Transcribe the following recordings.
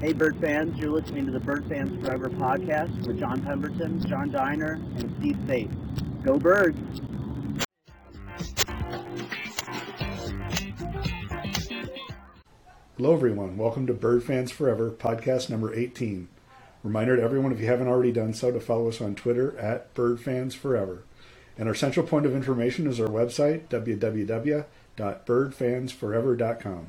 Hey, Bird fans, you're listening to the Bird Fans Forever podcast with John Pemberton, John Diner, and Steve Safe. Go Birds! Hello, everyone. Welcome to Bird Fans Forever, podcast number 18. Reminder to everyone, if you haven't already done so, to follow us on Twitter at Bird Fans Forever. And our central point of information is our website, www.birdfansforever.com.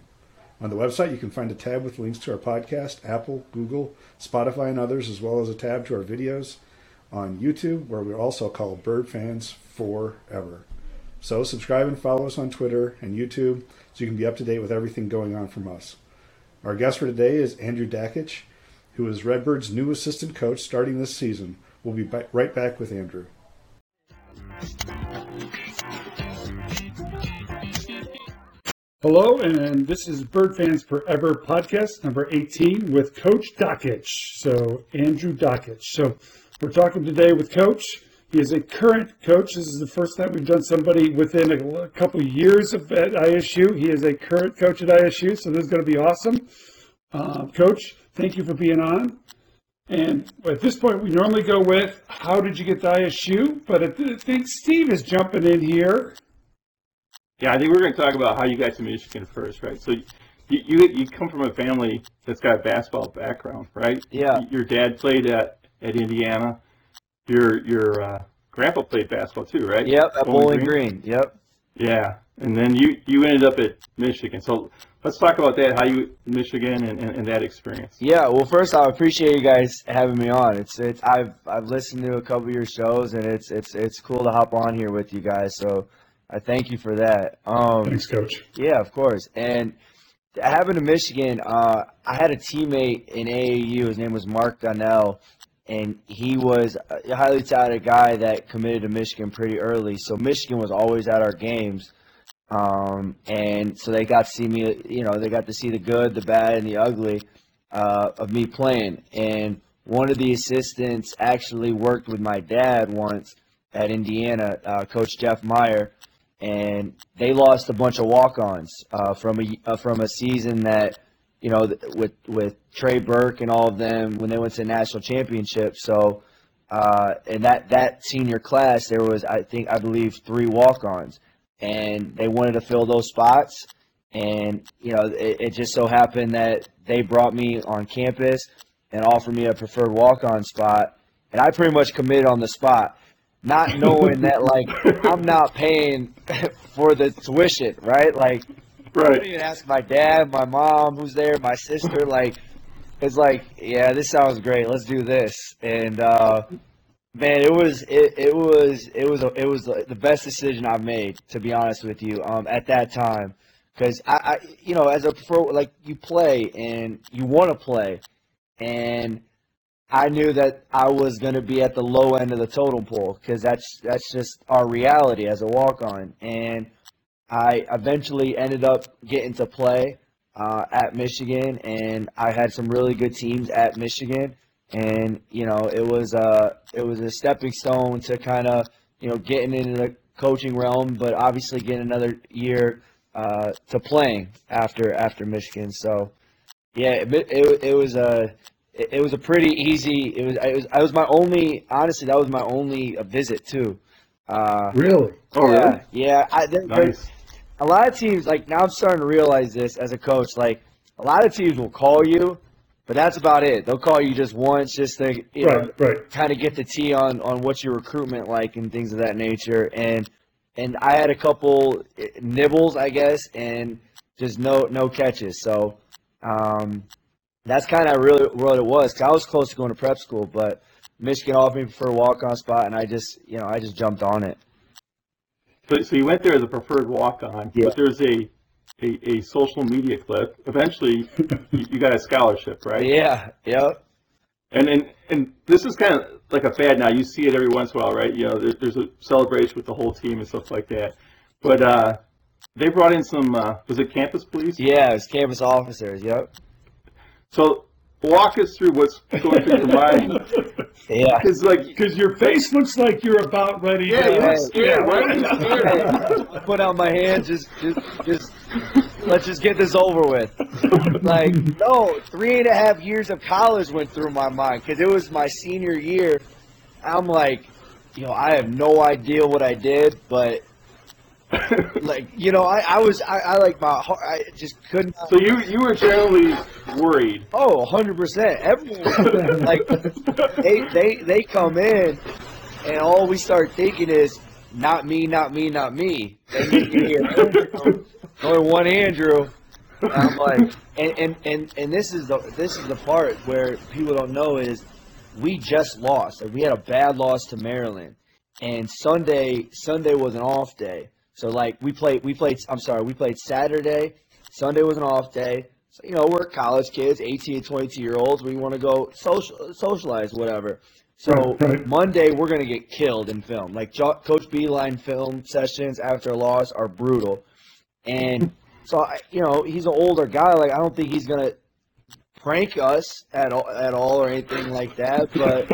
On the website, you can find a tab with links to our podcast, Apple, Google, Spotify, and others, as well as a tab to our videos on YouTube, where we're also called Bird Fans Forever. So subscribe and follow us on Twitter and YouTube so you can be up to date with everything going on from us. Our guest for today is Andrew Dakich, who is Redbird's new assistant coach starting this season. We'll be right back with Andrew. Hello, and this is Bird Fans Forever podcast number 18 with Coach Dakich. So, Andrew Dakich. So, we're talking today with Coach. He is a current coach. This is the first time we've done somebody within a, couple years of at ISU. He is a current coach at ISU, so this is going to be awesome. Uh, coach, thank you for being on. And at this point, we normally go with how did you get to ISU? But I think Steve is jumping in here. Yeah, I think we're going to talk about how you got to Michigan first, right? So you, you you come from a family that's got a basketball background, right? Yeah. Your dad played at at Indiana. Your your uh, grandpa played basketball too, right? Yep, at Bowling, Green. Green. Yep. Yeah, and then you you ended up at Michigan. So let's talk about that. How you Michigan and, and, and, that experience. Yeah. Well, first I appreciate you guys having me on. It's it's I've I've listened to a couple of your shows and it's it's it's cool to hop on here with you guys. So I thank you for that. Um, Thanks, Coach. Yeah, of course. And having to Michigan, uh, I had a teammate in AAU. His name was Mark Donnal, and he was a highly talented guy that committed to Michigan pretty early. So Michigan was always at our games. Um, and so they got to see me, you know, they got to see the good, the bad, and the ugly uh, of me playing. And one of the assistants actually worked with my dad once at Indiana, uh, Coach Jeff Meyer, and they lost a bunch of walk-ons uh, from a uh, from a season that you know with with Trey Burke and all of them when they went to the national championship. So uh, in that that senior class, there was I think I believe three walk-ons, and they wanted to fill those spots. And you know, it, it just so happened that they brought me on campus and offered me a preferred walk-on spot, and I pretty much committed on the spot not knowing that like I'm not paying for the tuition, right? Like, right. I didn't even ask my dad, my mom, who's there, my sister. Like, it's like, yeah, this sounds great. Let's do this. And uh, man, it was it, it was it was a, it was the best decision I've made, to be honest with you. Um, at that time, because I, I, you know, as a pro, like you play and you want to play, and I knew that I was going to be at the low end of the totem pole because that's that's just our reality as a walk on. And I eventually ended up getting to play uh, at Michigan, and I had some really good teams at Michigan. And you know, it was a uh, it was a stepping stone to kind of you know getting into the coaching realm, but obviously getting another year uh, to playing after after Michigan. So yeah, it, it, it was a it, it was a pretty easy. It was. It was. I was my only. Honestly, that was my only uh, visit too. Uh, really? Oh, yeah, really? Yeah. I, nice. A lot of teams, like now, I'm starting to realize this as a coach. Like a lot of teams will call you, but that's about it. They'll call you just once, just to you right, know, right. kind of get the tea on on what's your recruitment like and things of that nature. And and I had a couple eh, nibbles, I guess, and just no no catches. So um, that's kind of really what it was. Cause I was close to going to prep school, but Michigan offered me for a walk-on spot, and I just, you know, I just jumped on it. So, so you went there as a preferred walk-on, yeah. but there's a, a, a social media clip. Eventually, you, you, got a scholarship, right? Yeah. Yep. And and and this is kind of like a fad now. You see it every once in a while, right? You know, there, there's a celebration with the whole team and stuff like that. But uh, they brought in some. Uh, was it campus police? Yeah, it was campus officers. Yep. So walk us through what's going through your mind. Yeah, because like because your face looks like you're about ready. Yeah, to, you look scared, right? Put out my hands, just just just let's just get this over with. Like, no, three and a half years of college went through my mind because it was my senior year. I'm like, you know, I have no idea what I did, but like, you know, I, I was, I, I like my heart, I just couldn't. So you you were generally worried. Oh, 100%. Everyone, like, they, they, they come in, and all we start thinking is, not me, not me, not me. And then you hear, only one Andrew. And I'm like, and, and, and, and this is the this is the part where people don't know is we just lost. Like, we had a bad loss to Maryland, and Sunday Sunday was an off day. So like we played we played I'm sorry we played Saturday. Sunday was an off day. So, you know we're college kids, 18 and 22 year olds. We want to go social socialize whatever. So Right, right. Monday we're gonna get killed in film. Like Jo- Coach Beilein film sessions after a loss are brutal, and so I, you know he's an older guy. Like I don't think he's gonna prank us at all, at all or anything like that. But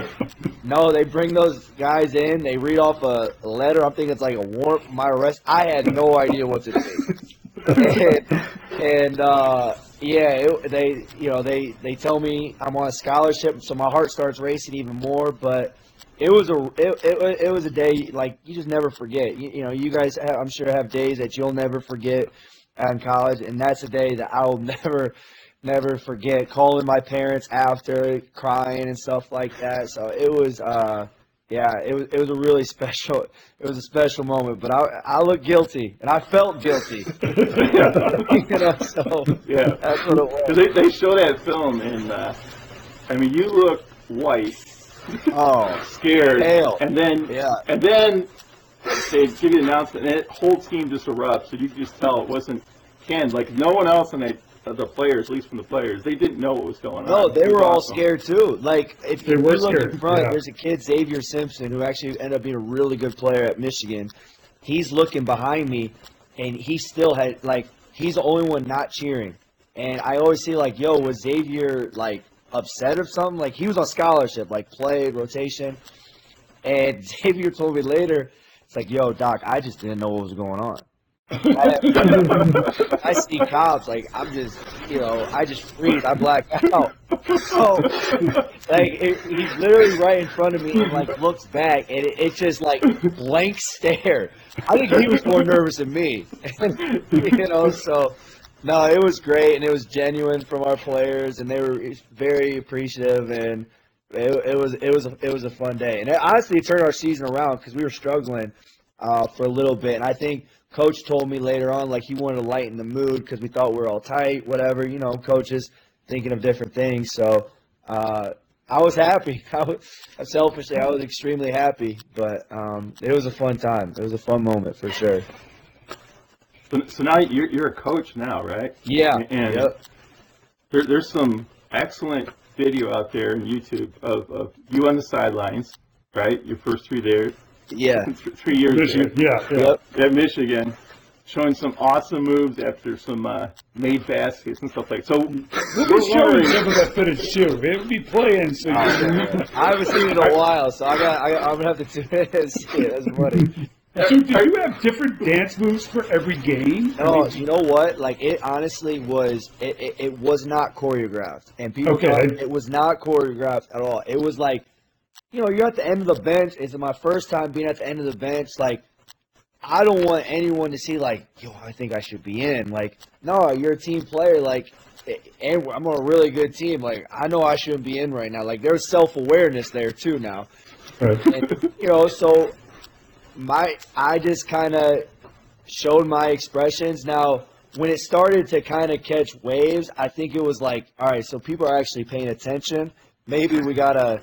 no, they bring those guys in. They read off a letter. I'm thinking it's like a warrant for my arrest. I had no idea what to do. and and uh, yeah, it, they you know they they tell me I'm on a scholarship, so my heart starts racing even more. But it was a it, it, it was a day like you just never forget. You, you know, you guys have, I'm sure have days that you'll never forget in college, and that's a day that I will never never forget. Calling my parents after, crying and stuff like that. So it was. uh yeah, it was it was a really special it was a special moment, but I I looked guilty and I felt guilty. you know, so Yeah. that's what it was. They, they show that film, and uh, I mean, you look white, Oh, scared, Pale. and then Yeah. and then they give you the announcement, and that whole team just erupts. So you could just tell it wasn't canned. Like no one else in the the players, at least from the players, they didn't know what was going on. no, they were all awesome. scared too. Like if They you were look scared, in front, yeah. there's a kid Xavier Simpson who actually ended up being a really good player at Michigan. He's looking behind me, and he still had like he's the only one not cheering. And I always see like, yo, was Xavier like upset or something? Like he was on scholarship, like played rotation. And Xavier told me later, it's like, yo, Doc, I just didn't know what was going on. I, I see cops, like I'm just, you know, I just freeze, I black out. So, like, it, he's literally right in front of me and like looks back, and it, it's just like blank stare. I think he was more nervous than me, and, you know. So, no, it was great, and it was genuine from our players, and they were very appreciative, and it, it was it was a, it was a fun day, and it, honestly, it turned our season around because we were struggling uh, for a little bit, and I think coach told me later on like he wanted to lighten the mood because we thought we were all tight, whatever, you know, coaches thinking of different things, so. Uh, I was happy. I was, selfishly, I was extremely happy, but um, it was a fun time. It was a fun moment for sure. So, so now you're you're a coach now, right? Yeah. And Yep. there, there's some excellent video out there on YouTube of, of you on the sidelines, right? Your first three there, Yeah. th- three years Michigan, yeah, yeah. Yep. at Michigan, showing some awesome moves after some uh, made baskets and stuff like. So We'll we're be showing wondering- some of that footage too. It would be playing, so you I haven't seen it in a while, so I got. I, I'm gonna have to see it. That's funny. So do you have different dance moves for every game? No, you know what? Like it honestly was. It, it, it was not choreographed, and people Okay. thought it was not choreographed at all. It was like, you know, you're at the end of the bench. It's my first time being at the end of the bench. Like, I don't want anyone to see like, yo, I think I should be in. Like, no, you're a team player. Like, and I'm on a really good team. Like, I know I shouldn't be in right now. Like, there's self awareness there too now. Right. and, you know, so my I just kind of showed my expressions. Now, when it started to kind of catch waves, I think it was like, all right, so people are actually paying attention. Maybe we gotta,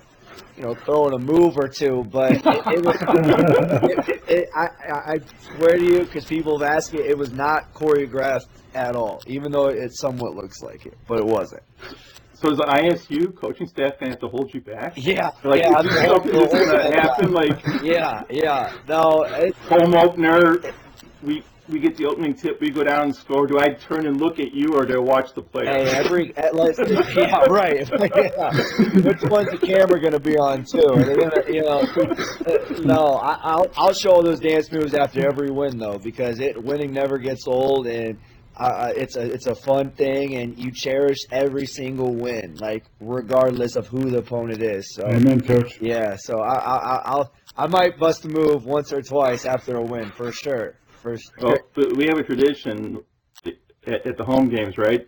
you know, throwing a move or two. But it, it was, it, it, I, I swear to you, because people have asked me, it was not choreographed at all. Even though it somewhat looks like it, but it wasn't. So is the ISU coaching staff gonna have to hold you back? Yeah, Like yeah, is something that's gonna happen? Like yeah, yeah. No, it, home opener, we we get the opening tip, we go down and score. Do I turn and look at you, or do I watch the player? Hey, every at least, yeah, right. yeah. Which one's the camera gonna be on too? Are they gonna, you know? uh, No, I, I'll I'll show those dance moves after every win though, because it winning never gets old, and uh, it's a it's a fun thing, and you cherish every single win, like regardless of who the opponent is. So Amen, coach. yeah, so I, I I- I'll I might bust a move once or twice after a win for sure. For sure. Well, but we have a tradition at, at the home games, right?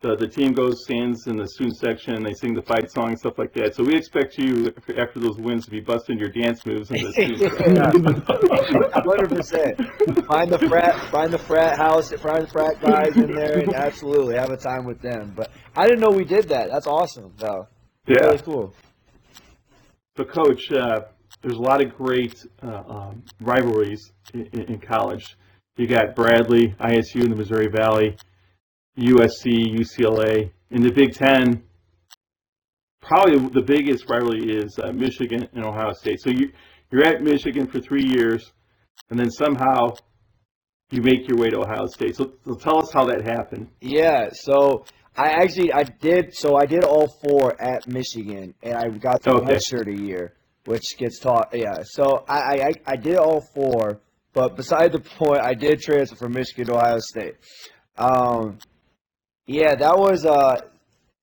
The, the team goes, stands in the student section, they sing the fight song and stuff like that. So we expect you, after those wins, to be busting your dance moves in the student section. Hundred percent. Find the frat, find the frat house, find the frat guys in there, and absolutely have a time with them. But I didn't know we did that. That's awesome, though. Yeah. Really cool. So, Coach, uh, there's a lot of great uh, um, rivalries in, in college. You got Bradley, ISU in the Missouri Valley, USC, UCLA. In the Big Ten, probably the biggest rivalry is uh, Michigan and Ohio State. So you, you're at Michigan for three years, and then somehow you make your way to Ohio State. So, so tell us how that happened. Yeah. So I actually I did so I did all four at Michigan, and I got the Okay. redshirt a year, which gets taught. Yeah. So I, I I- did all four, but beside the point, I did transfer from Michigan to Ohio State. Um, yeah, that was uh.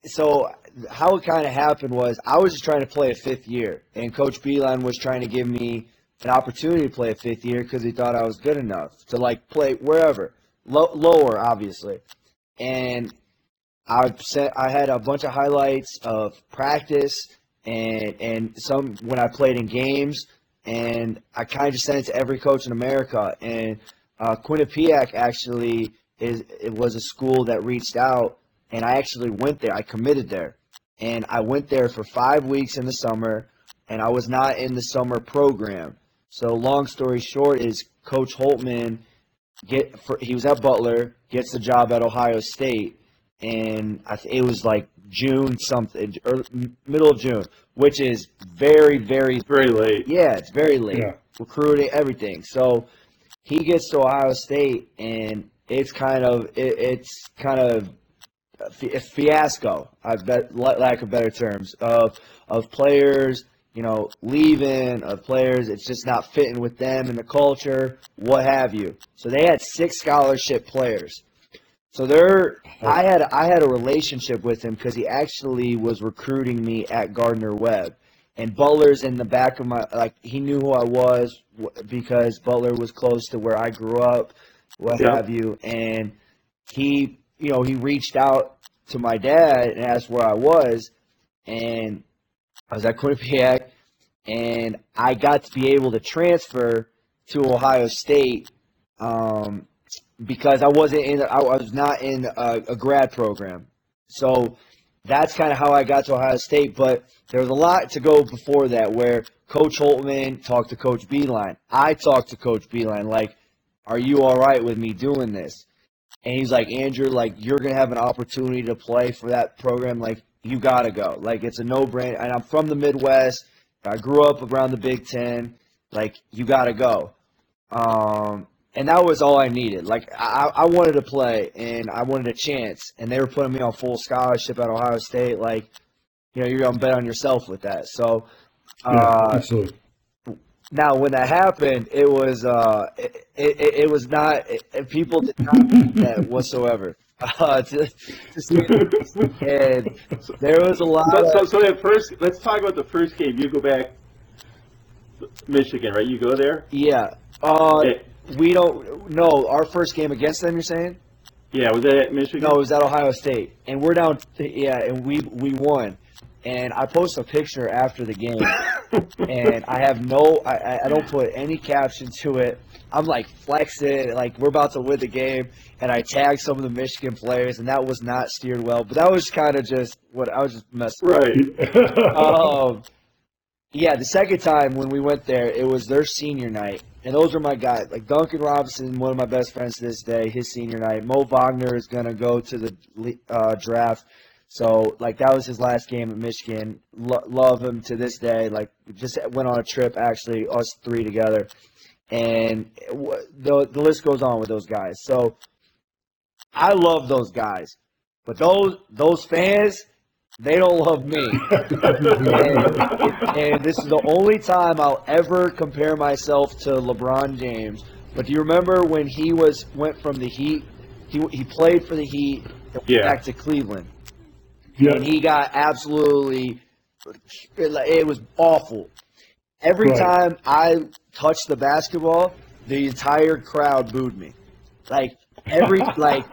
So how it kind of happened was I was just trying to play a fifth year, and Coach Beilein was trying to give me an opportunity to play a fifth year because he thought I was good enough to like play wherever, Low, lower obviously, and I set I had a bunch of highlights of practice and and some when I played in games, and I kind of just sent it to every coach in America, and uh, Quinnipiac actually is it was a school that reached out and I actually went there. I committed there, and I went there for five weeks in the summer, and I was not in the summer program. So long story short is Coach Holtmann get for, he was at Butler, gets the job at Ohio State, and I it was like June something, or middle of June, which is very very very late. yeah, it's very late. Yeah. Recruiting, everything. So he gets to Ohio State, and it's kind of it, it's kind of a fiasco. I bet lack of better terms of of players, you know, leaving of players. It's just not fitting with them and the culture, what have you. So they had six scholarship players. So they're I had I had a relationship with him because he actually was recruiting me at Gardner Webb, and Butler's in the back of my like he knew who I was because Butler was close to where I grew up, what Yeah. have you, and he you know he reached out to my dad and asked where I was, and I was at Quinnipiac, and I got to be able to transfer to Ohio State. Um, because I wasn't in, I was not in a, a grad program. So that's kind of how I got to Ohio State. But there was a lot to go before that where Coach Holtmann talked to Coach Beilein. I talked to Coach Beilein, like, are you all right with me doing this? And he's like, Andrew, like, you're going to have an opportunity to play for that program. Like, you got to go. Like, it's a no brainer. And I'm from the Midwest. I grew up around the Big Ten. Like, you got to go. Um, and that was all I needed. Like I, I wanted to play, and I wanted a chance, and they were putting me on full scholarship at Ohio State. Like, you know, you're gonna bet on yourself with that. So, Yeah, uh, absolutely. now when that happened, it was uh, it, it, it was not. It, people did not like that whatsoever. Uh, to, to see, and there was a lot. So, of, so, so that first, let's talk about the first game. You go back, Michigan, right? You go there. yeah. Uh, Yeah. We don't. No, our first game against them. You're saying? Yeah, was that at Michigan? No, it was at Ohio State, and we're down. Yeah, and we we won. And I post a picture after the game, and I have no, I, I- I don't put any caption to it. I'm like flexing, like we're about to win the game, and I tag some of the Michigan players, and that was not steered well. But that was kind of just what I was just messing. Right. Um, yeah, the second time when we went there, it was their senior night, and those are my guys. Like Duncan Robinson, one of my best friends to this day, his senior night. Mo Wagner is gonna go to the uh, draft, so like that was his last game at Michigan. Lo- love him to this day. Like just went on a trip actually, us three together, and wa- the the list goes on with those guys. So I love those guys, but those those fans. They don't love me and, and this is the only time I'll ever compare myself to LeBron James. But do you remember when he was went from the Heat he he played for the Heat. and went Yeah. Back to Cleveland, Yeah. and he got absolutely. It was awful. Every Right. time I touched the basketball, the entire crowd booed me. Like every like,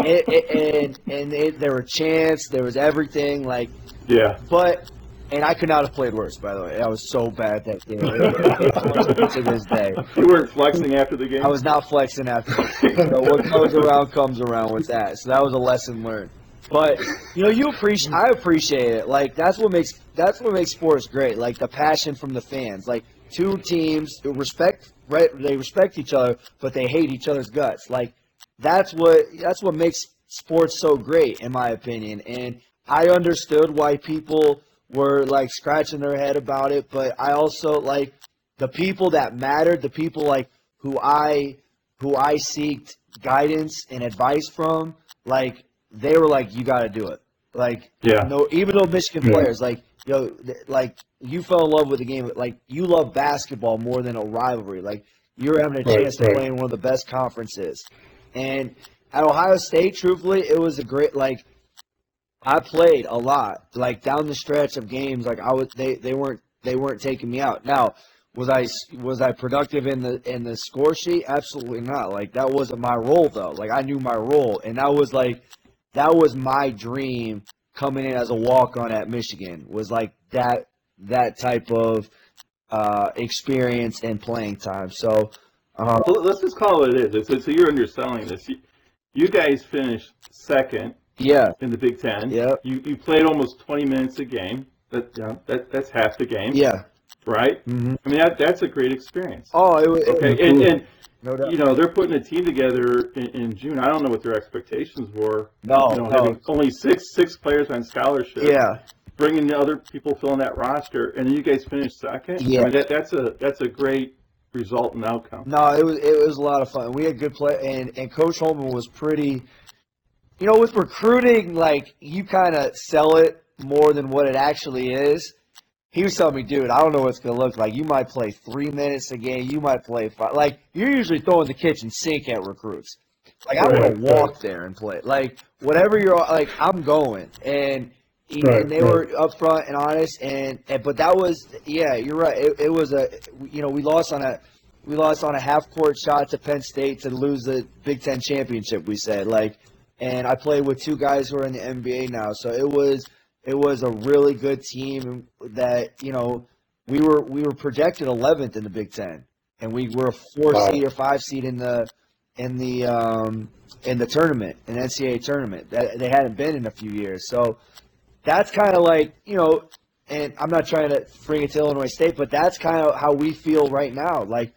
it, it, and and it, there were chants, there was everything. Like, Yeah. but and I could not have played worse. By the way, I was so bad that game. to this day, You weren't flexing after the game. I was not flexing after. so what goes around comes around with that. So that was a lesson learned. But you know, you appreciate. I appreciate it. Like that's what makes that's what makes sports great. Like the passion from the fans. Like two teams respect. Right, they respect each other, but they hate each other's guts. Like that's what that's what makes sports so great, in my opinion. And I understood why people were like scratching their head about it, but I also like the people that mattered, the people like who I who I seeked guidance and advice from, like they were like, you got to do it. Like, Yeah. no, even though Michigan Yeah. players, like, yo, th- like you fell in love with the game, like you love basketball more than a rivalry. Like you're having a Right, chance to play in one of the best conferences. And at Ohio State, truthfully, it was a great like. I played a lot, like down the stretch of games. Like I was, they they weren't they weren't taking me out. Now, was I was I productive in the in the score sheet? Absolutely not. Like that wasn't my role though. Like I knew my role, and that was like that was my dream coming in as a walk on at Michigan. Was like that that type of uh, experience and playing time. So. Uh, let's just call it it is. So, so you're underselling this. You, you guys finished second yeah, in the Big Ten. Yep. You you played almost 20 minutes a game. That yeah, that that's half the game. yeah. Right. hmm I mean that that's a great experience. Oh, it was Okay. it- And, and no doubt. you know they're putting a team together in, in June. I don't know what their expectations were. No, You know, no. having only six six players on scholarship. Yeah, Bringing the other people filling that roster, and you guys finished second. Yeah. I mean, that, that's a that's a great result and outcome. no, it was it was a lot of fun. We had good play, and and Coach Holtmann was pretty. You know, with recruiting, like you kind of sell it more than what it actually is. He was telling me, dude, I don't know what it's gonna look like. You might play three minutes a game. You might play five. Like you're usually throwing the kitchen sink at recruits. Like I want Right, to walk there and play. Like whatever you're like, I'm going. And and Right, they right. were upfront and honest. And, and but that was yeah, you're right. It, it was a you know we lost on a we lost on a half court shot to Penn State to lose the Big Ten championship. We said like, and I played with two guys who are in the NBA now, so it was it was a really good team that you know we were we were projected 11th in the Big Ten, and we were a four Wow. seed or five seed in the in the um, in the tournament, an NCAA tournament that they hadn't been in a few years. So that's kind of like you know, and I'm not trying to bring it to Illinois State, but that's kind of how we feel right now. Like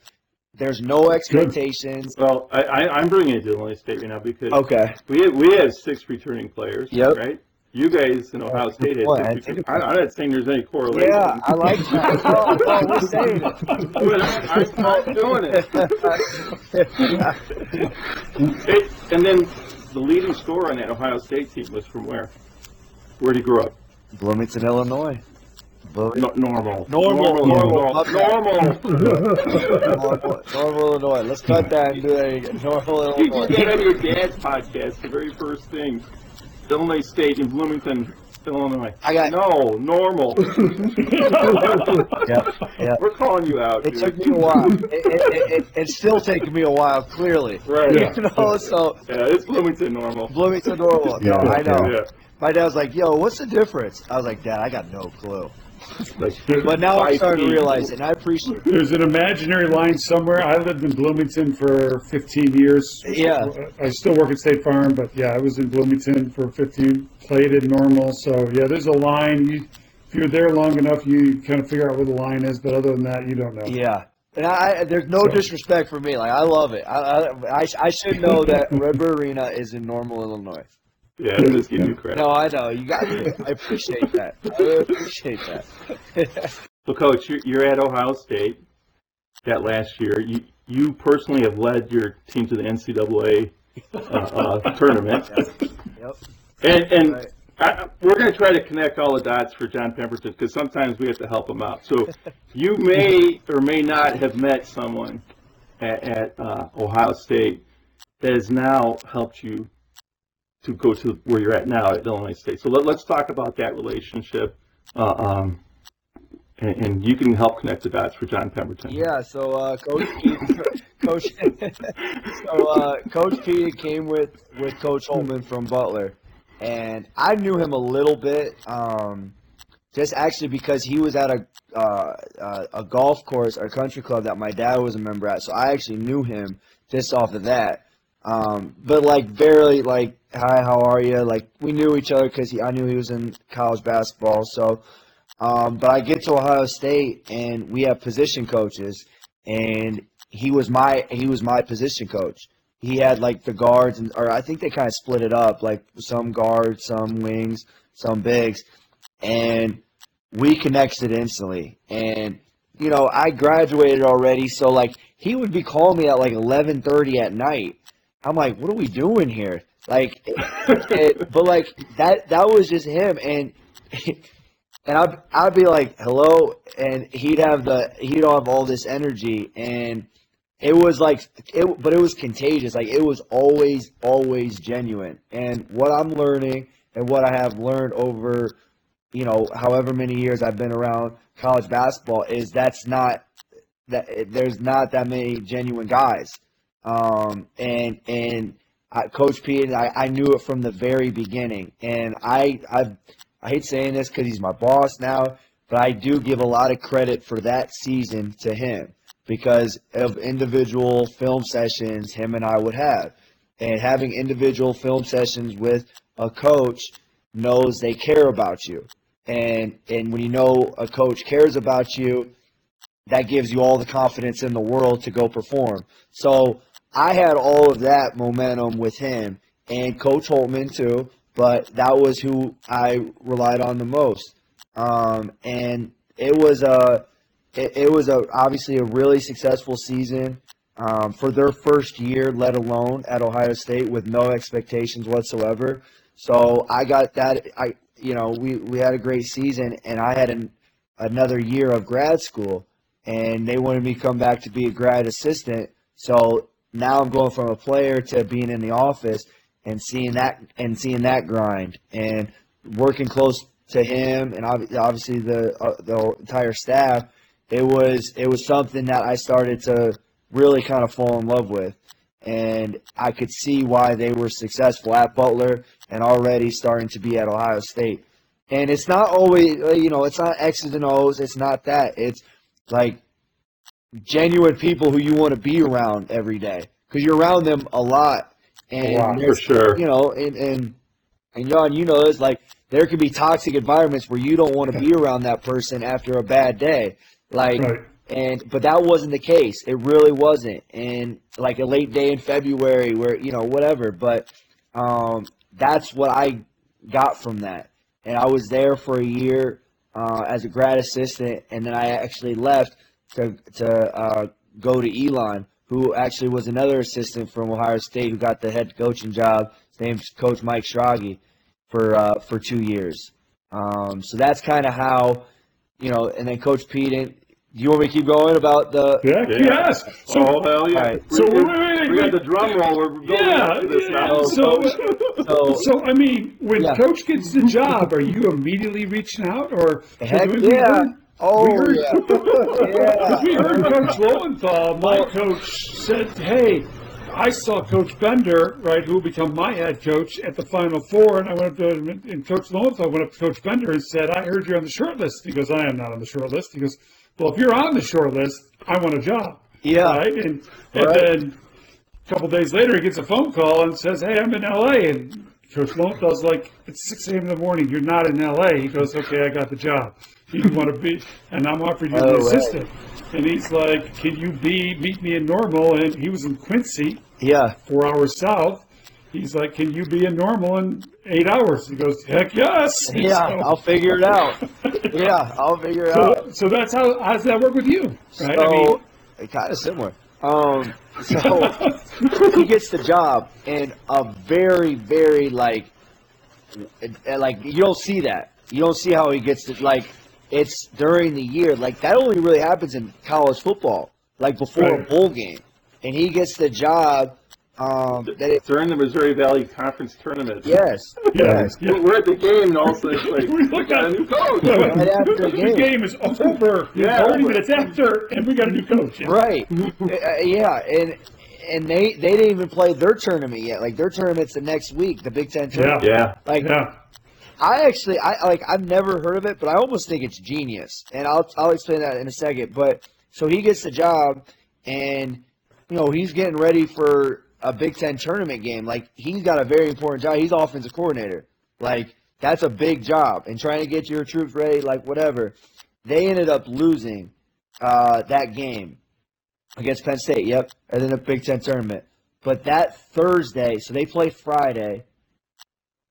there's no expectations. Well, I, I, I'm bringing it to Illinois State right now because Okay. we have, we have six returning players. Yep. Right. You guys in Ohio State had Boy, I six. returning- I, I'm not saying there's any correlation. Yeah, I like that. We're saying it. But I, I'm not doing it. It- And then the leading scorer on that Ohio State team was from where? Where'd he grow up? Bloomington, Illinois. Bloomington. No, normal. Normal, Normal. normal. Normal. Normal, Normal, Illinois. Let's cut that and do that again. Normal, You, you Illinois. get on your dad's podcast, the very first thing, Illinois State in Bloomington, Illinois. I got- no normal. Yep, yep. We're calling you out. It dude. took me a while. It, it, it, it, still takes me a while, clearly. Right. Yeah. You know, so Yeah, it's Bloomington normal. Bloomington, Normal. No, Yeah, I know. Yeah. My dad was like, "Yo, what's the difference?" I was like, "Dad, I got no clue." Like, But now I'm Five starting to realize it, and I appreciate it. There's an imaginary line somewhere. I lived in Bloomington for 15 years. Yeah. I still work at State Farm, but yeah, I was in Bloomington for 15, played in normal. So yeah, there's a line. You, if you're there long enough, you kind of figure out where the line is. But other than that, you don't know. Yeah. And I, I- there's no So- disrespect for me. Like I love it. I, I, I, I should know that Red Bird Arena is in Normal, Illinois. Yeah, I'm just giving you credit. No, I know. You got me. I appreciate that. I really appreciate that. So, Coach, you're, you're at Ohio State that last year. You you personally have led your team to the NCAA uh, uh, tournament, yep. and and Right. I, we're going to try to connect all the dots for John Pemberton because sometimes we have to help him out. So, you may or may not have met someone at, at uh, Ohio State that has now helped you to go to where you're at now at Illinois State. So let, us talk about that relationship, uh, um, and, and, you can help connect the dots for John Pemberton. Yeah. So uh, Coach Coach, so uh, Coach Pete came with with Coach Holtmann from Butler, and I knew him a little bit. Um, just actually because he was at a uh, uh, a golf course or country club that my dad was a member at, so I actually knew him just off of that. Um, but like barely like hi, how are you? Like we knew each other because I knew he was in college basketball. So, um, but I get to Ohio State and we have position coaches, and he was my he was my position coach. He had like the guards, and or I think they kind of split it up, like some guards, some wings, some bigs, and we connected instantly. And you know, I graduated already, so like he would be calling me at like 11:30 at night. I'm like, what are we doing here? Like, it, but like that that was just him, and and I'd I'd be like, hello, and he'd have the he'd have all this energy, and it was like it, but it was contagious. Like it was always always genuine, and what I'm learning and what I have learned over, you know, however many years I've been around college basketball is that's not that there's not that many genuine guys, um, and and I, Coach Pete, I, I knew it from the very beginning, and I I, I hate saying this because he's my boss now, but I do give a lot of credit for that season to him because of individual film sessions him and I would have, and having individual film sessions with a coach knows they care about you, and and when you know a coach cares about you, that gives you all the confidence in the world to go perform. So I had all of that momentum with him and Coach Holtmann too, but that was who I relied on the most. Um, and it was a, it, it, was a obviously a really successful season um, for their first year, let alone at Ohio State with no expectations whatsoever. So I got that. I you know we we had a great season, and I had an, another year of grad school, and they wanted me to come back to be a grad assistant. So now I'm going from a player to being in the office and seeing that and seeing that grind and working close to him and obviously the uh, the entire staff. It was it was something that I started to really kind of fall in love with, and I could see why they were successful at Butler and already starting to be at Ohio State. And it's not always you know it's not X's and O's. It's not that. It's like genuine people who you want to be around every day because you're around them a lot. And a lot, for sure. You know, and and and John, you know, it's like there could be toxic environments where you don't want to be around that person after a bad day. Like right. and but that wasn't the case. It really wasn't. And like a late day in February where, you know, whatever. But um that's what I got from that. And I was there for a year uh, as a grad assistant, and then I actually left to to uh, go to Elon, who actually was another assistant from Ohio State who got the head coaching job. His name's Coach Mike Schrage for uh, for two years. Um, so that's kind of how, you know, and then Coach Pete. Do you want me to keep going about the? Yeah, yeah. yes. So, oh hell yeah! Right. So we, wait, we got the drum roll. We're going yeah, this now. So, so, so, I mean, when yeah. Coach gets the job, are you immediately reaching out, or heck yeah? Oh, heard, yeah. yeah. we heard Coach Lowenthal, my coach, said, hey, I saw Coach Bender, right, who will become my head coach at the Final Four, and I went up to and Coach Lowenthal went up to Coach Bender and said, "I heard you're on the short list." He goes, "I am not on the short list." He goes, "Well, if you're on the short list, I want a job." Yeah. Right, and, and right. then a couple days later, he gets a phone call and says, "Hey, I'm in L.A." and Coach Lowenthal's like, "It's 6 a.m. in the morning. You're not in L.A." He goes, "Okay, I got the job." You want to be, and I'm offering you oh, the assistant. Right. And he's like, can you be, meet me in Normal? And he was in Quincy. Yeah. Four hours south. He's like, can you be in Normal in eight hours? He goes, heck yes. Yeah, so, I'll figure it out. yeah, I'll figure it so, out. So that's how, how does that work with you? Right? So, I mean, kind of similar. Um, so he gets the job and a very, very like, like you don't see that. You don't see how he gets it. Like it's during the year. Like that only really happens in college football, like before right. a bowl game. And he gets the job Um, they, During the Missouri Valley Conference tournament. yes, Yeah. yes. We're at the game, and all of a sudden it's like, We we look got a new coach. Right after the the game. game is over. Yeah. 30 minutes after, and we got a new coach. Yeah. Right. Uh, yeah, and and they they didn't even play their tournament yet. Like their tournament's the next week, the Big Ten tournament. Yeah. Like Yeah. I actually I like I've never heard of it, but I almost think it's genius. And I'll I'll explain that in a second. But so he gets the job and you know, he's getting ready for a Big Ten tournament game. Like he's got a very important job. He's offensive coordinator. Like that's a big job. And trying to get your troops ready, like whatever. They ended up losing uh, that game against Penn State. Yep, and then the Big Ten tournament. But that Thursday, so they play Friday.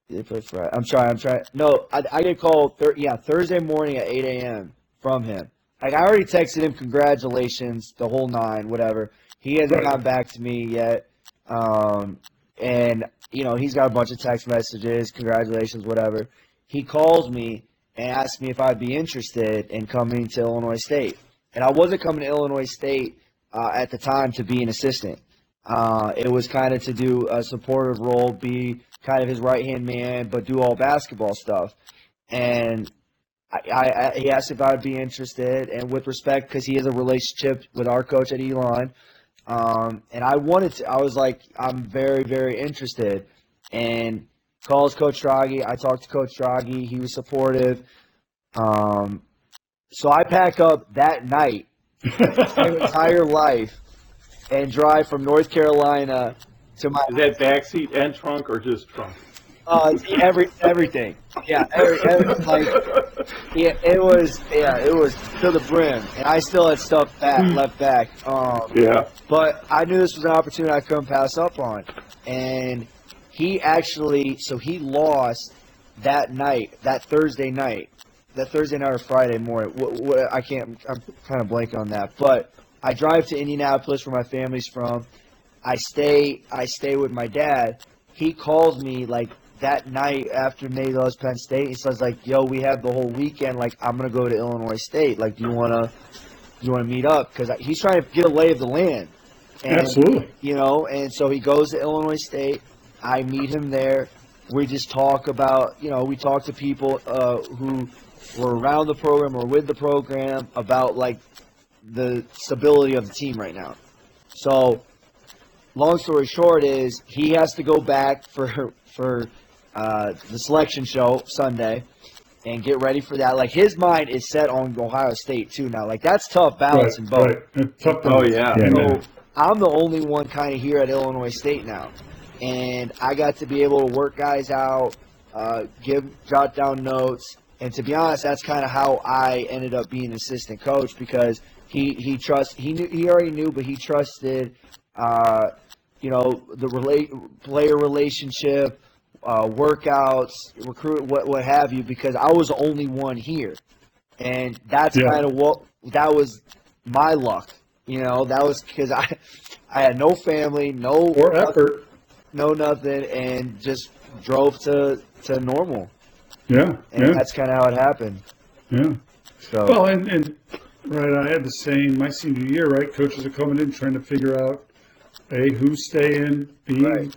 They play Friday. I'm sorry. I'm trying. No, I, I get called. Thir- yeah, Thursday morning at 8 a.m. from him. Like I already texted him congratulations, the whole nine, whatever. He hasn't Right. gotten back to me yet. Um, and you know he's got a bunch of text messages, congratulations, whatever. He calls me and asks me if I'd be interested in coming to Illinois State. And I wasn't coming to Illinois State uh, at the time to be an assistant. Uh, it was kind of to do a supportive role, be kind of his right hand man, but do all basketball stuff. And I, I, I he asked if I'd be interested, and with respect, because he has a relationship with our coach at Elon, um, and I wanted to. I was like, I'm very, very interested. And calls Coach Schrage. I talked to Coach Schrage. He was supportive. Um, so I pack up that night, my entire life, and drive from North Carolina to my Is that backseat and trunk or just trunk? uh, every everything. Yeah, every, every, like yeah, it was yeah, it was to the brim, and I still had stuff back left back. Um, Yeah. but I knew this was an opportunity I couldn't pass up on, and he actually so he lost that night, that Thursday night, that Thursday night or Friday morning. What, what, I can't. I'm kind of blank on that, but I drive to Indianapolis where my family's from. I stay. I stay with my dad. He calls me like that night after May lost Penn State. He says like, "Yo, we have the whole weekend. Like, I'm gonna go to Illinois State. Like, do you wanna, do you wanna meet up? Because he's trying to get a lay of the land. And, Absolutely. You know, and so he goes to Illinois State. I meet him there. We just talk about, you know, we talk to people uh, who were around the program or with the program about like the stability of the team right now. So, long story short is he has to go back for for uh, the selection show Sunday and get ready for that. Like his mind is set on Ohio State too now. Like that's tough balancing both. Right. And tough Oh, yeah. Yeah, So. I'm the only one kind of here at Illinois State now, and I got to be able to work guys out, uh, give jot down notes, and to be honest, that's kind of how I ended up being assistant coach because he he trust he knew he already knew, but he trusted, uh, you know, the relate player relationship, uh, workouts, recruit, what what have you, because I was the only one here, and that's Yeah. kind of what that was my luck. You know, that was because I I had no family, no Or effort. no nothing, and just drove to to normal, Yeah. and Yeah. that's kind of how it happened. Yeah. So Well, and, and right, I had the same my senior year. Right, coaches are coming in trying to figure out a who's staying, b Right.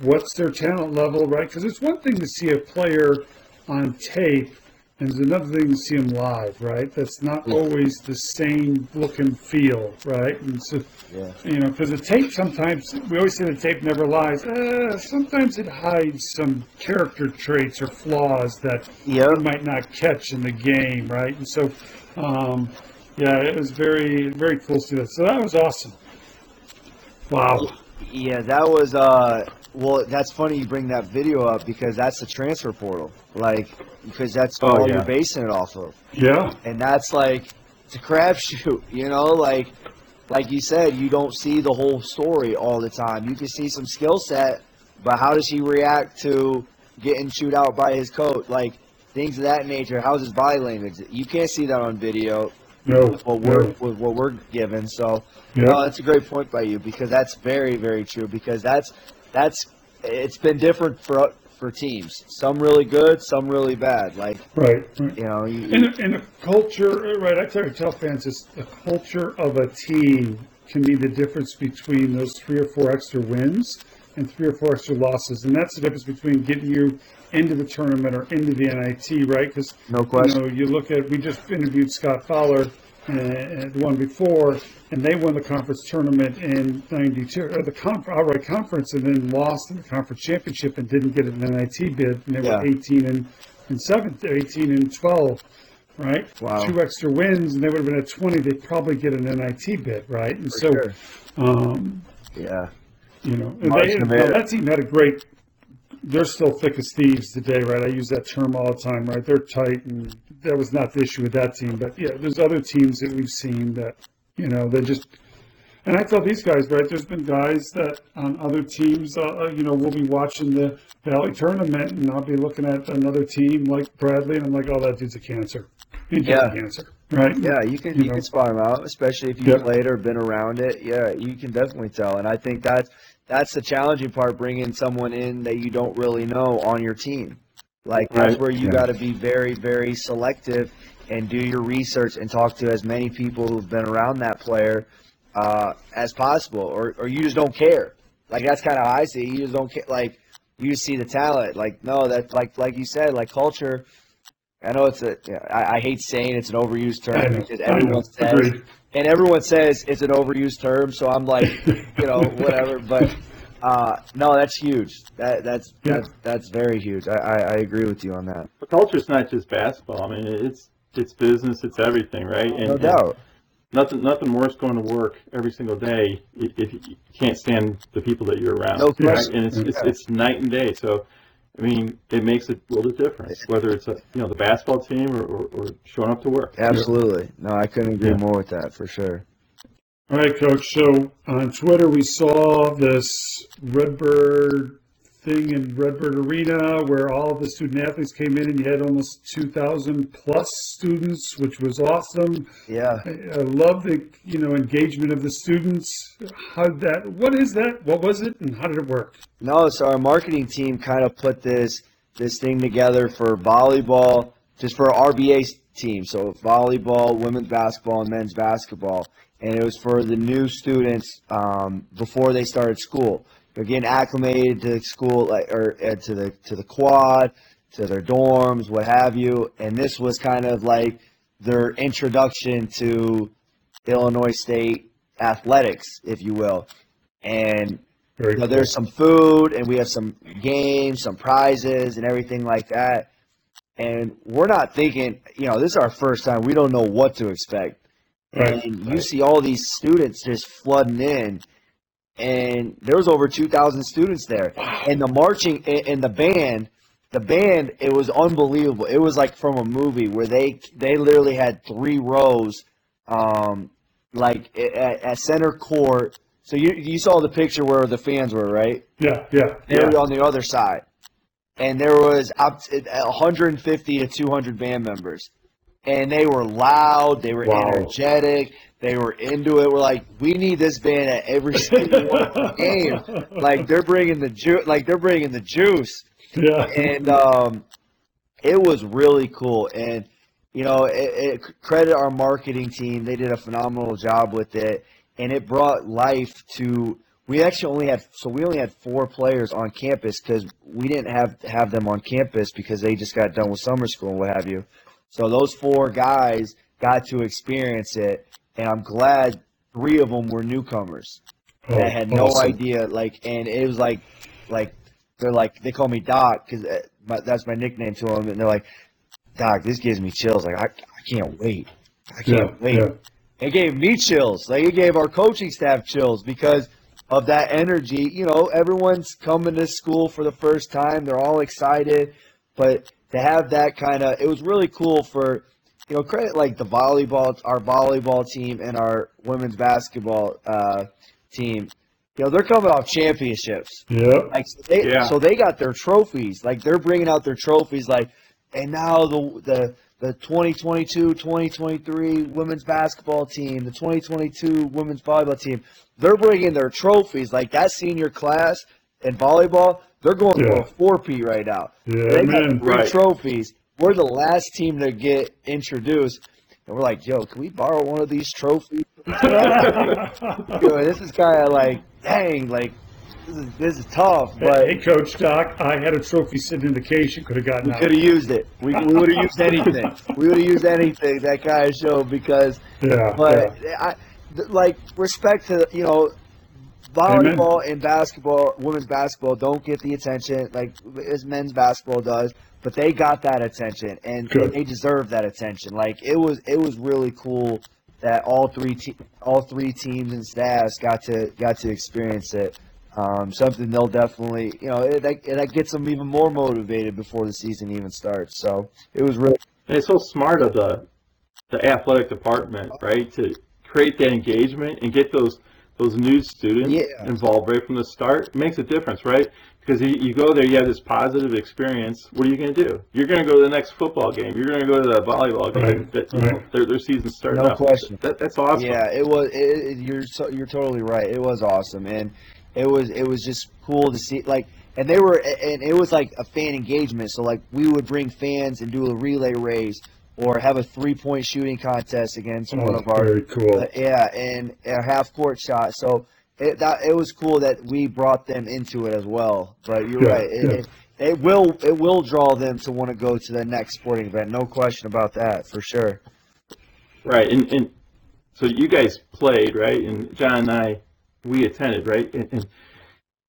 what's their talent level, right? Because it's one thing to see a player on tape, and it's another thing to see them live, right? That's not always the same look and feel, right? And so, yeah, you know, because the tape sometimes we always say the tape never lies. Uh, sometimes it hides some character traits or flaws that Yep. you might not catch in the game, right? And so, um, yeah, it was very, very cool to see that. So that was awesome. Wow. yeah, that was uh. Well, that's funny you bring that video up because that's the transfer portal, like because that's Oh, all yeah. you're basing it off of. Yeah. and that's like it's a crapshoot, you know. Like, like you said, you don't see the whole story all the time. You can see some skill set, but how does he react to getting chewed out by his coach? Like things of that nature. How's his body language? You can't see that on video. No. with What we're no. with what we're given. So, Yeah. no, that's a great point by you because that's very very true. Because that's that's it's been different for for teams. Some really good, some really bad. Like Right. right. you know, you, And, and the culture, uh, right? I tell you, tell fans, it's the culture of a team can be the difference between those three or four extra wins and three or four extra losses. And that's the difference between getting you into the tournament or into the NIT, right? Because No you question. know, you look at we just interviewed Scott Fowler, uh, the one before, and they won the conference tournament in '92, or the conf- outright conference, and then lost in the conference championship and didn't get an NIT bid, and they Yeah. were 18 and and seven, 18 and 12, right? Wow. Two extra wins, and they would have been at 20. They'd probably get an NIT bid, right? And so, sure. um, Yeah. you know, they, May. that team had a great. They're still thick as thieves today, right? I use that term all the time, right? They're tight, and that was not the issue with that team. But yeah, there's other teams that we've seen that, you know, they just. And I tell these guys, right? There's been guys that on other teams, uh, uh, you know, we'll be watching the Valley tournament, and I'll be looking at another team like Bradley, and I'm like, oh, that dude's a cancer. He's Yeah. a cancer, right? Yeah, you can You you know. can spot them out, especially if you Yep. have played or been around it. Yeah, you can definitely tell, and I think that's that's the challenging part, bringing someone in that you don't really know on your team. Like that's where you Yeah. got to be very very selective and do your research and talk to as many people who've been around that player uh, as possible, or or you just don't care. Like that's kind of how I see. it. You just don't care. Like you see the talent. Like no, that's like like you said, like culture. I know it's a. yeah, I, I hate saying it's an overused term because everyone says, Agreed. and everyone says it's an overused term. So I'm like, you know, whatever. But uh, no, that's huge. That that's Yeah. that's, that's very huge. I, I, I agree with you on that. But culture's not just basketball. I mean, it's it's business, it's everything, right? And, No and doubt. nothing nothing worse going to work every single day if, if you can't stand the people that you're around. No right? question. And it's, it's it's night and day. So, I mean, it makes a world of difference whether it's a you know the basketball team or, or, or showing up to work. Absolutely. No, I couldn't agree Yeah. more with that for sure. All right, Coach. So on Twitter, we saw this Redbird thing in Redbird Arena where all the student athletes came in, and you had almost 2,000 plus students, which was awesome. Yeah. I, I love the you know engagement of the students. How that? What is that? What was it, and how did it work? No, so our marketing team kind of put this this thing together for volleyball, just for our RBA team. So volleyball, women's basketball, and men's basketball, and it was for the new students um, before they started school. They're getting acclimated to school, like or uh, to the to the quad, to their dorms, what have you. And this was kind of like their introduction to Illinois State athletics, if you will. And you know, there's some food and we have some games, some prizes and everything like that. And we're not thinking, you know, this is our first time. We don't know what to expect. Right, and you right. see all these students just flooding in. And there was over 2,000 students there. And the marching and the band, the band, it was unbelievable. It was like from a movie where they they literally had three rows, um, like at, at center court. So you you saw the picture where the fans were, right? Yeah, yeah, They were on the other side, and there was up to 150 to 200 band members, and they were loud. They were Wow. energetic. They were into it. We're like, we need this band at every single one of the games. Like they're bringing the ju- like they're bringing the juice yeah. and um, it was really cool. And you know, it, it credit our marketing team; they did a phenomenal job with it, and it brought life to. We actually only had so we only had four players on campus because we didn't have have them on campus because they just got done with summer school and what have you. So those four guys got to experience it, and I'm glad three of them were newcomers Oh, that had no awesome. idea. Like, and it was like, like they're like they call me Doc because uh, that's my nickname to them, and they're like, Doc, this gives me chills. Like, I, I can't wait. I can't Yeah, wait. yeah. It gave me chills. Like, it gave our coaching staff chills because of that energy. You know, everyone's coming to school for the first time. They're all excited, but to have that kind of, it was really cool for. You know, credit like the volleyball, our volleyball team and our women's basketball uh, team. You know, they're coming off championships. Yeah. Like so they, Yeah. so they got their trophies. Like they're bringing out their trophies. Like, and now the the the 2022-2023 women's basketball team, the 2022 women's volleyball team, they're bringing their trophies. Like that senior class in volleyball, they're going for Yeah. a four-peat right now. Yeah, they man. got three Right. trophies. We're the last team to get introduced. And we're like, yo, can we borrow one of these trophies Yo, this is kind of like, dang, like this is this is tough, but hey, Coach Doc, I had a trophy sitting in the case. You could have gotten we could have used it. We, we would have used anything. We would have used anything that guy showed because, Yeah, but yeah. I th- like respect to you know. Volleyball and basketball, women's basketball, don't get the attention like as men's basketball does, but they got that attention and Good. they deserve that attention. Like it was, it was really cool that all three te- all three teams and staffs got to got to experience it. Um, something they'll definitely, you know, it, that, that gets them even more motivated before the season even starts. So it was really And it's so smart of the the athletic department, right, to create that engagement and get those those new students Yeah. involved right from the start. It makes a difference, right? Because you, you go there, you have this positive experience. What are you going to do? You're going to go to the next football game. You're going to go to the volleyball game. Right, That, you know, right. their, their season started No off. question. That, that's awesome. Yeah, it was. It, it- you're so, you're totally right. It was awesome, and it was it was just cool to see. Like, and they were, and it was like a fan engagement. So like, we would bring fans and do a relay race, or have a three point shooting contest against one Oh, of our very cool. uh, yeah, and a half court shot. So it that it was cool that we brought them into it as well. But you're Yeah, right. It, yeah. it, it will it will draw them to want to go to the next sporting event. No question about that for sure. Right, and, and so you guys played, right? And John and I, we attended, right? And, and,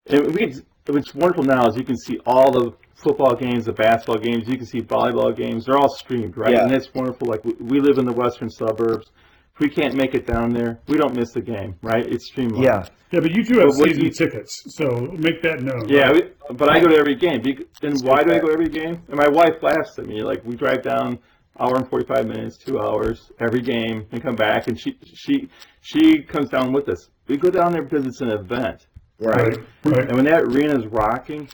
and we, what's wonderful now is you can see all the football games, the basketball games, you can see volleyball games. They're all streamed, right? Yeah. And it's wonderful. Like we, we live in the western suburbs. If we can't make it down there, we don't miss the game, right? It's streamlined. Yeah. Yeah, but you do have But what season you- tickets, so make that known. Yeah, we, but I go to every game. Bec- And why do I go to every game? And my wife laughs at me. Like we drive down hour and forty five minutes, two hours every game, and come back, and she she she comes down with us. We go down there because it's an event, Right, right. and when that arena is rocking,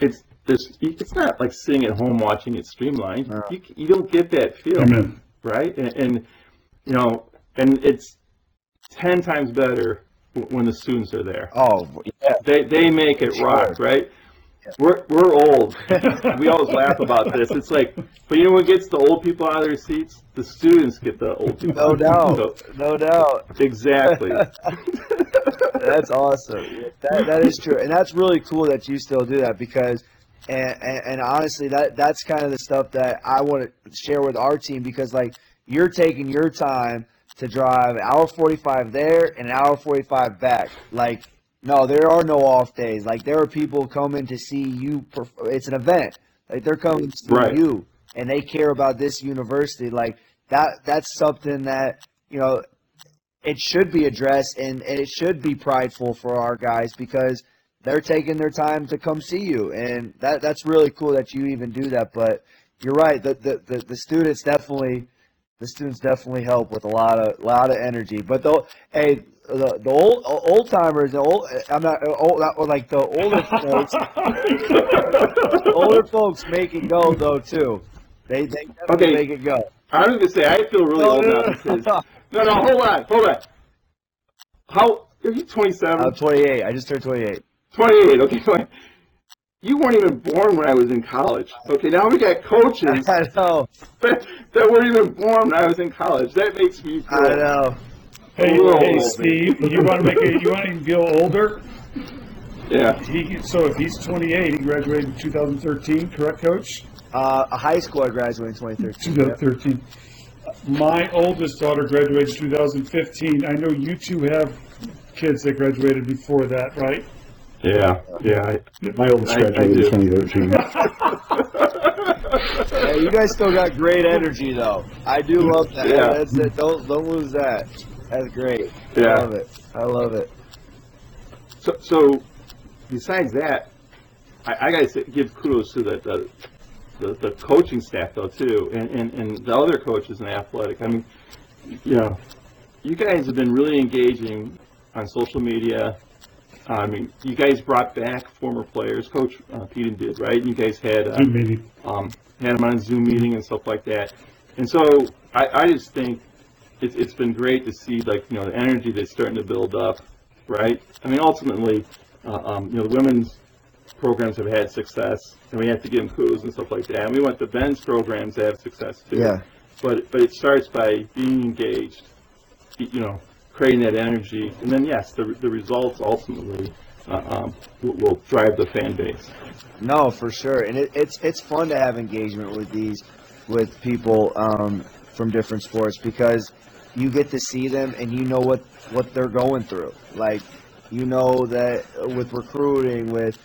it's there's it's not like sitting at home watching it streamlined. No. You you don't get that feel, Amen. right? And, and you know, and it's ten times better when the students are there Oh yeah. they they make it Sure. rock, right? We're we're old. we always laugh about this. It's like, but you know what gets the old people out of their seats? The students get the old people. No doubt. So, No doubt. exactly. That's awesome. That, that is true, and that's really cool that you still do that because, and, and, and honestly, that that's kind of the stuff that I want to share with our team because like you're taking your time to drive an hour forty five there and an hour forty five back. Like, no, there are no off days. Like there are people coming to see you. perf- It's an event. Like they're coming to see Right. you, and they care about this university. Like that. That's something that you know it should be addressed and, and it should be prideful for our guys because they're taking their time to come see you and that that's really cool that you even do that but you're right the the, the, the students definitely the students definitely help with a lot of lot of energy but the hey the, the old old timers the old I'm not old not, like the older folks older folks make it go though too they they definitely Okay. make it go I was gonna say I feel really No, old no, now no, no. hold on, hold on. How are you? 27? I'm 28 I just turned 28 28. Okay. You weren't even born when I was in college. Okay, now we got coaches I know that, that weren't even born when I was in college. That makes me feel I know Hey, hey, Steve, you want to make it? You want to feel older? Yeah. He, so if he's 28, he graduated in 2013, correct, Coach? Uh, a high school I graduated in 2013. 2013. My oldest daughter graduated in 2015. I know you two have kids that graduated before that, right? Yeah, yeah. I, My oldest I- I graduated in 2013. Hey, you guys still got great energy though. I do love that. Yeah. That's it. Don't don't lose that. That's great. Yeah. I love it. I love it. So, so besides that, I, I got to give kudos to the, the the the coaching staff though too, and, and and the other coaches in athletic. I mean, you know, you guys have been really engaging on social media. I mean, you guys brought back former players. Coach uh, Pedon did, right? And You guys had uh, Zoom meeting. um, had them on Zoom meeting and stuff like that. And so I, I just think it's, it's been great to see like you know the energy that's starting to build up, right? I mean, ultimately, uh, um, you know, the women's programs have had success, and we have to give them kudos and stuff like that. And we want the men's programs to have success too. Yeah. But but it starts by being engaged, you know, creating that energy, and then yes, the the results ultimately uh, um, will, will drive the fan base. No, for sure, and it, it's it's fun to have engagement with these with people um, from different sports because you get to see them and you know what what they're going through. Like you know that with recruiting, with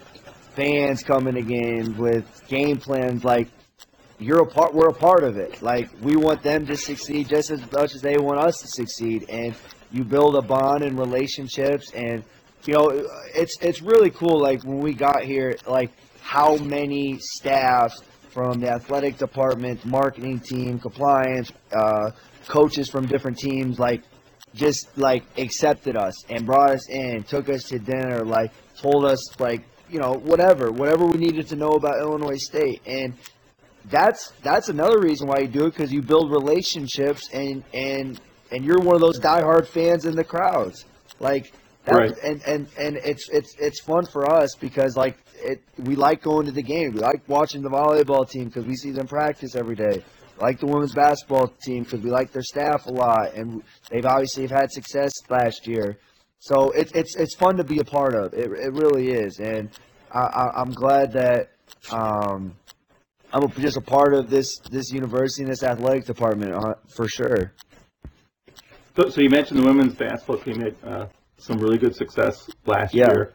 fans coming to games, with game plans, like you're a part. We're a part of it. Like we want them to succeed just as much as they want us to succeed, and you build a bond and relationships, and you know it's it's really cool. Like when we got here, like how many staffs from the athletic department, marketing team, compliance, uh, coaches from different teams, like just like accepted us and brought us in, took us to dinner, like told us like you know whatever, whatever we needed to know about Illinois State, and that's that's another reason why you do it because you build relationships and and and you're one of those diehard fans in the crowds, like. That, Right. And, and and it's it's it's fun for us because like it we like going to the game. We like watching the volleyball team because we see them practice every day. We like the women's basketball team because we like their staff a lot, and they've obviously have had success last year. So it's it's it's fun to be a part of. It it really is, and I, I, I'm glad that um, I'm a, just a part of this this university and this athletic department uh, for sure. So, so you mentioned the women's basketball team had uh, some really good success last Yeah. year.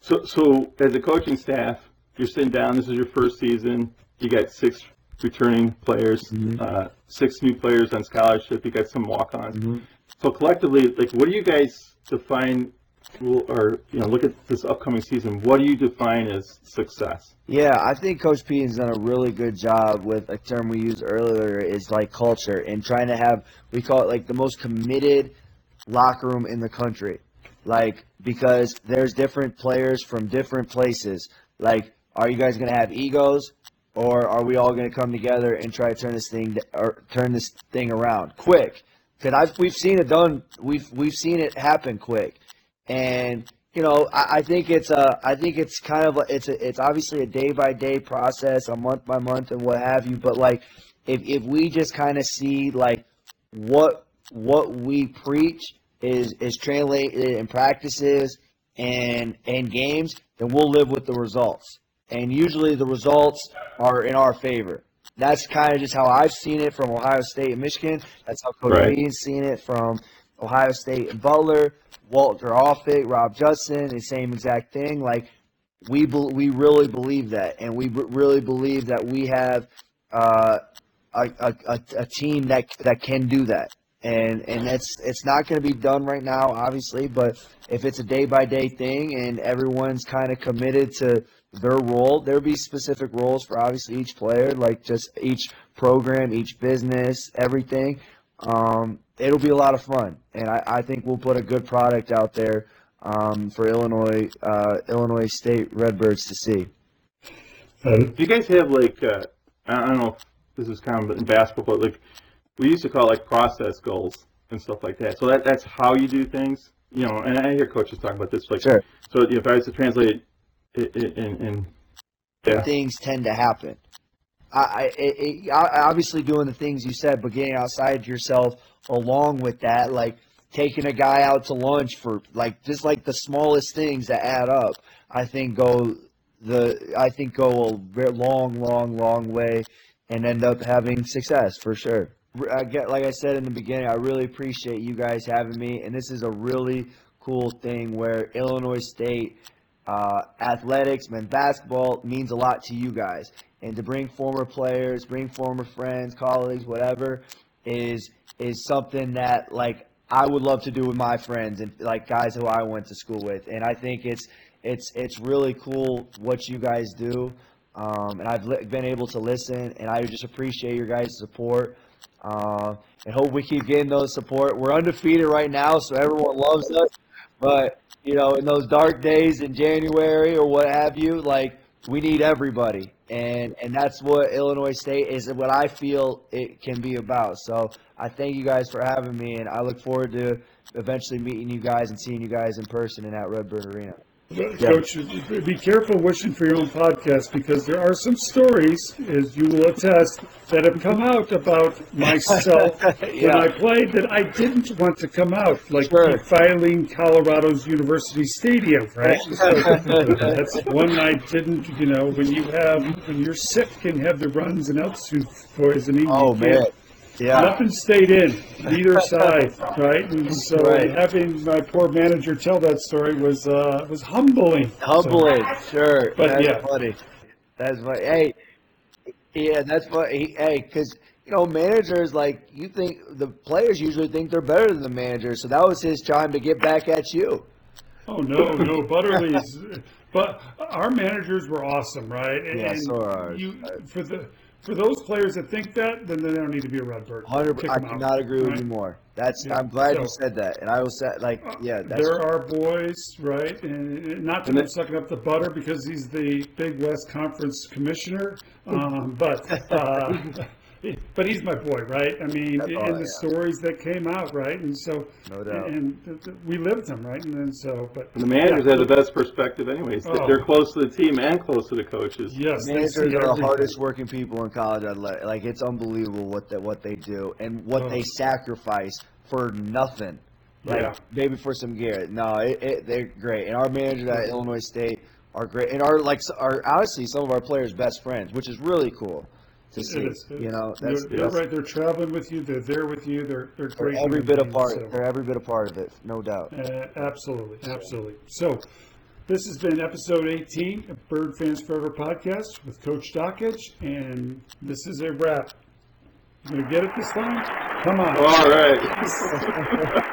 So, so as a coaching staff, you're sitting down. This is your first season. You got six returning players, Mm-hmm. uh, six new players on scholarship. You got some walk-ons. Mm-hmm. So collectively, like, what do you guys define, or you know, look at this upcoming season? What do you define as success? Yeah, I think Coach P has done a really good job with a term we used earlier is like culture and trying to have we call it like the most committed locker room in the country. Like because there's different players from different places. Like, are you guys gonna have egos, or are we all gonna come together and try to turn this thing or turn this thing around quick? Because I've we've seen it done. We've we've seen it happen quick, and you know I, I think it's a I think it's kind of a, it's a, it's obviously a day by day process, a month by month, and what have you. But like if if we just kind of see like what what we preach is is translated in practices and and games, then we'll live with the results. And usually the results are in our favor. That's kind of just how I've seen it from Ohio State and Michigan. That's how Coach Right. Seen it from Ohio State and Butler, Walter Offick, Rob Judson, the same exact thing. Like we bel we really believe that, and we b- really believe that we have uh, a, a, a, a team that that can do that. And and it's it's not going to be done right now, obviously. But if it's a day by day thing, and everyone's kind of committed to their role, there'll be specific roles for obviously each player, like just each program, each business, everything. Um, it'll be a lot of fun, and I, I think we'll put a good product out there um, for Illinois uh, Illinois State Redbirds to see. Uh, Do you guys have like uh, I don't know if this is kind of in basketball, but like we used to call it like process goals and stuff like that. So that that's how you do things, you know. And I hear coaches talking about this, like Sure. so if I was to translate it in, in, in yeah, things tend to happen. I, I, it, I- obviously doing the things you said, but getting outside yourself along with that, like taking a guy out to lunch for like just like the smallest things that add up. I think go the I think go a long, long, long way and end up having success for sure. I get like I said in the beginning, I really appreciate you guys having me, and this is a really cool thing where Illinois State uh, athletics, men basketball means a lot to you guys. And to bring former players, bring former friends, colleagues, whatever, is is something that like I would love to do with my friends and like guys who I went to school with. And I think it's it's it's really cool what you guys do. Um, and I've li- been able to listen, and I just appreciate your guys' support. Uh, and hope we keep getting those support. We're undefeated right now, so everyone loves us. But you know, in those dark days in January or what have you, like we need everybody, and and that's what Illinois State is. What I feel it can be about. So I thank you guys for having me, and I look forward to eventually meeting you guys and seeing you guys in person in that Redbird Arena. Coach, be careful wishing for your own podcast because there are some stories, as you will attest, that have come out about myself when I played that I didn't want to come out, like Sure. defiling Colorado's University Stadium, right? So that's one I didn't, you know, when you have, when you're sick and have the runs and altitude poisoning. Oh man, yeah. Nothing stayed in, neither side, right? And so Right. having my poor manager tell that story was uh, was humbling. Humbling, sure. But, that's yeah. funny. That's funny. Hey, yeah, that's funny. Hey, because you know, managers like you think the players usually think they're better than the manager, so that was his time to get back at you. Oh no, no, Butterly's. But our managers were awesome, right? And Yeah, so are ours. You, for the for those players that think that, then they don't need to be a Redbird. Hundred, Kick I 'em out, cannot agree with right? you more. That's Yeah, I'm glad you said that, and I was sa- like, yeah, that's there are boys, right? And and not that And sucking up the butter because he's the Big West Conference commissioner, um, but uh, but he's my boy, right? I mean, That's in all, the yeah. stories that came out, right? And so, No doubt. and th- th- we lived them, right? And then so, but And the managers have the best perspective anyways. Oh. They're close to the team and close to the coaches. yes, they managers see are the hardest working people in college athletic. Like it's unbelievable what that what they do and what Oh. they sacrifice for nothing. Like Yeah. maybe for some gear. No, it, it, they're great. And our managers at Illinois State are great, and are like are honestly some of our players' best friends, which is really cool to see. It is. You know, They're, that's, they're that's right. They're traveling with you. They're there with you. They're they're they're every bit a part. so- They're every bit a part of it, no doubt. Uh, absolutely, absolutely. So, this has been episode 18 of Bird Fans Forever podcast with Coach Dockage, and this is a wrap. You gonna get it this time? Come on. All right.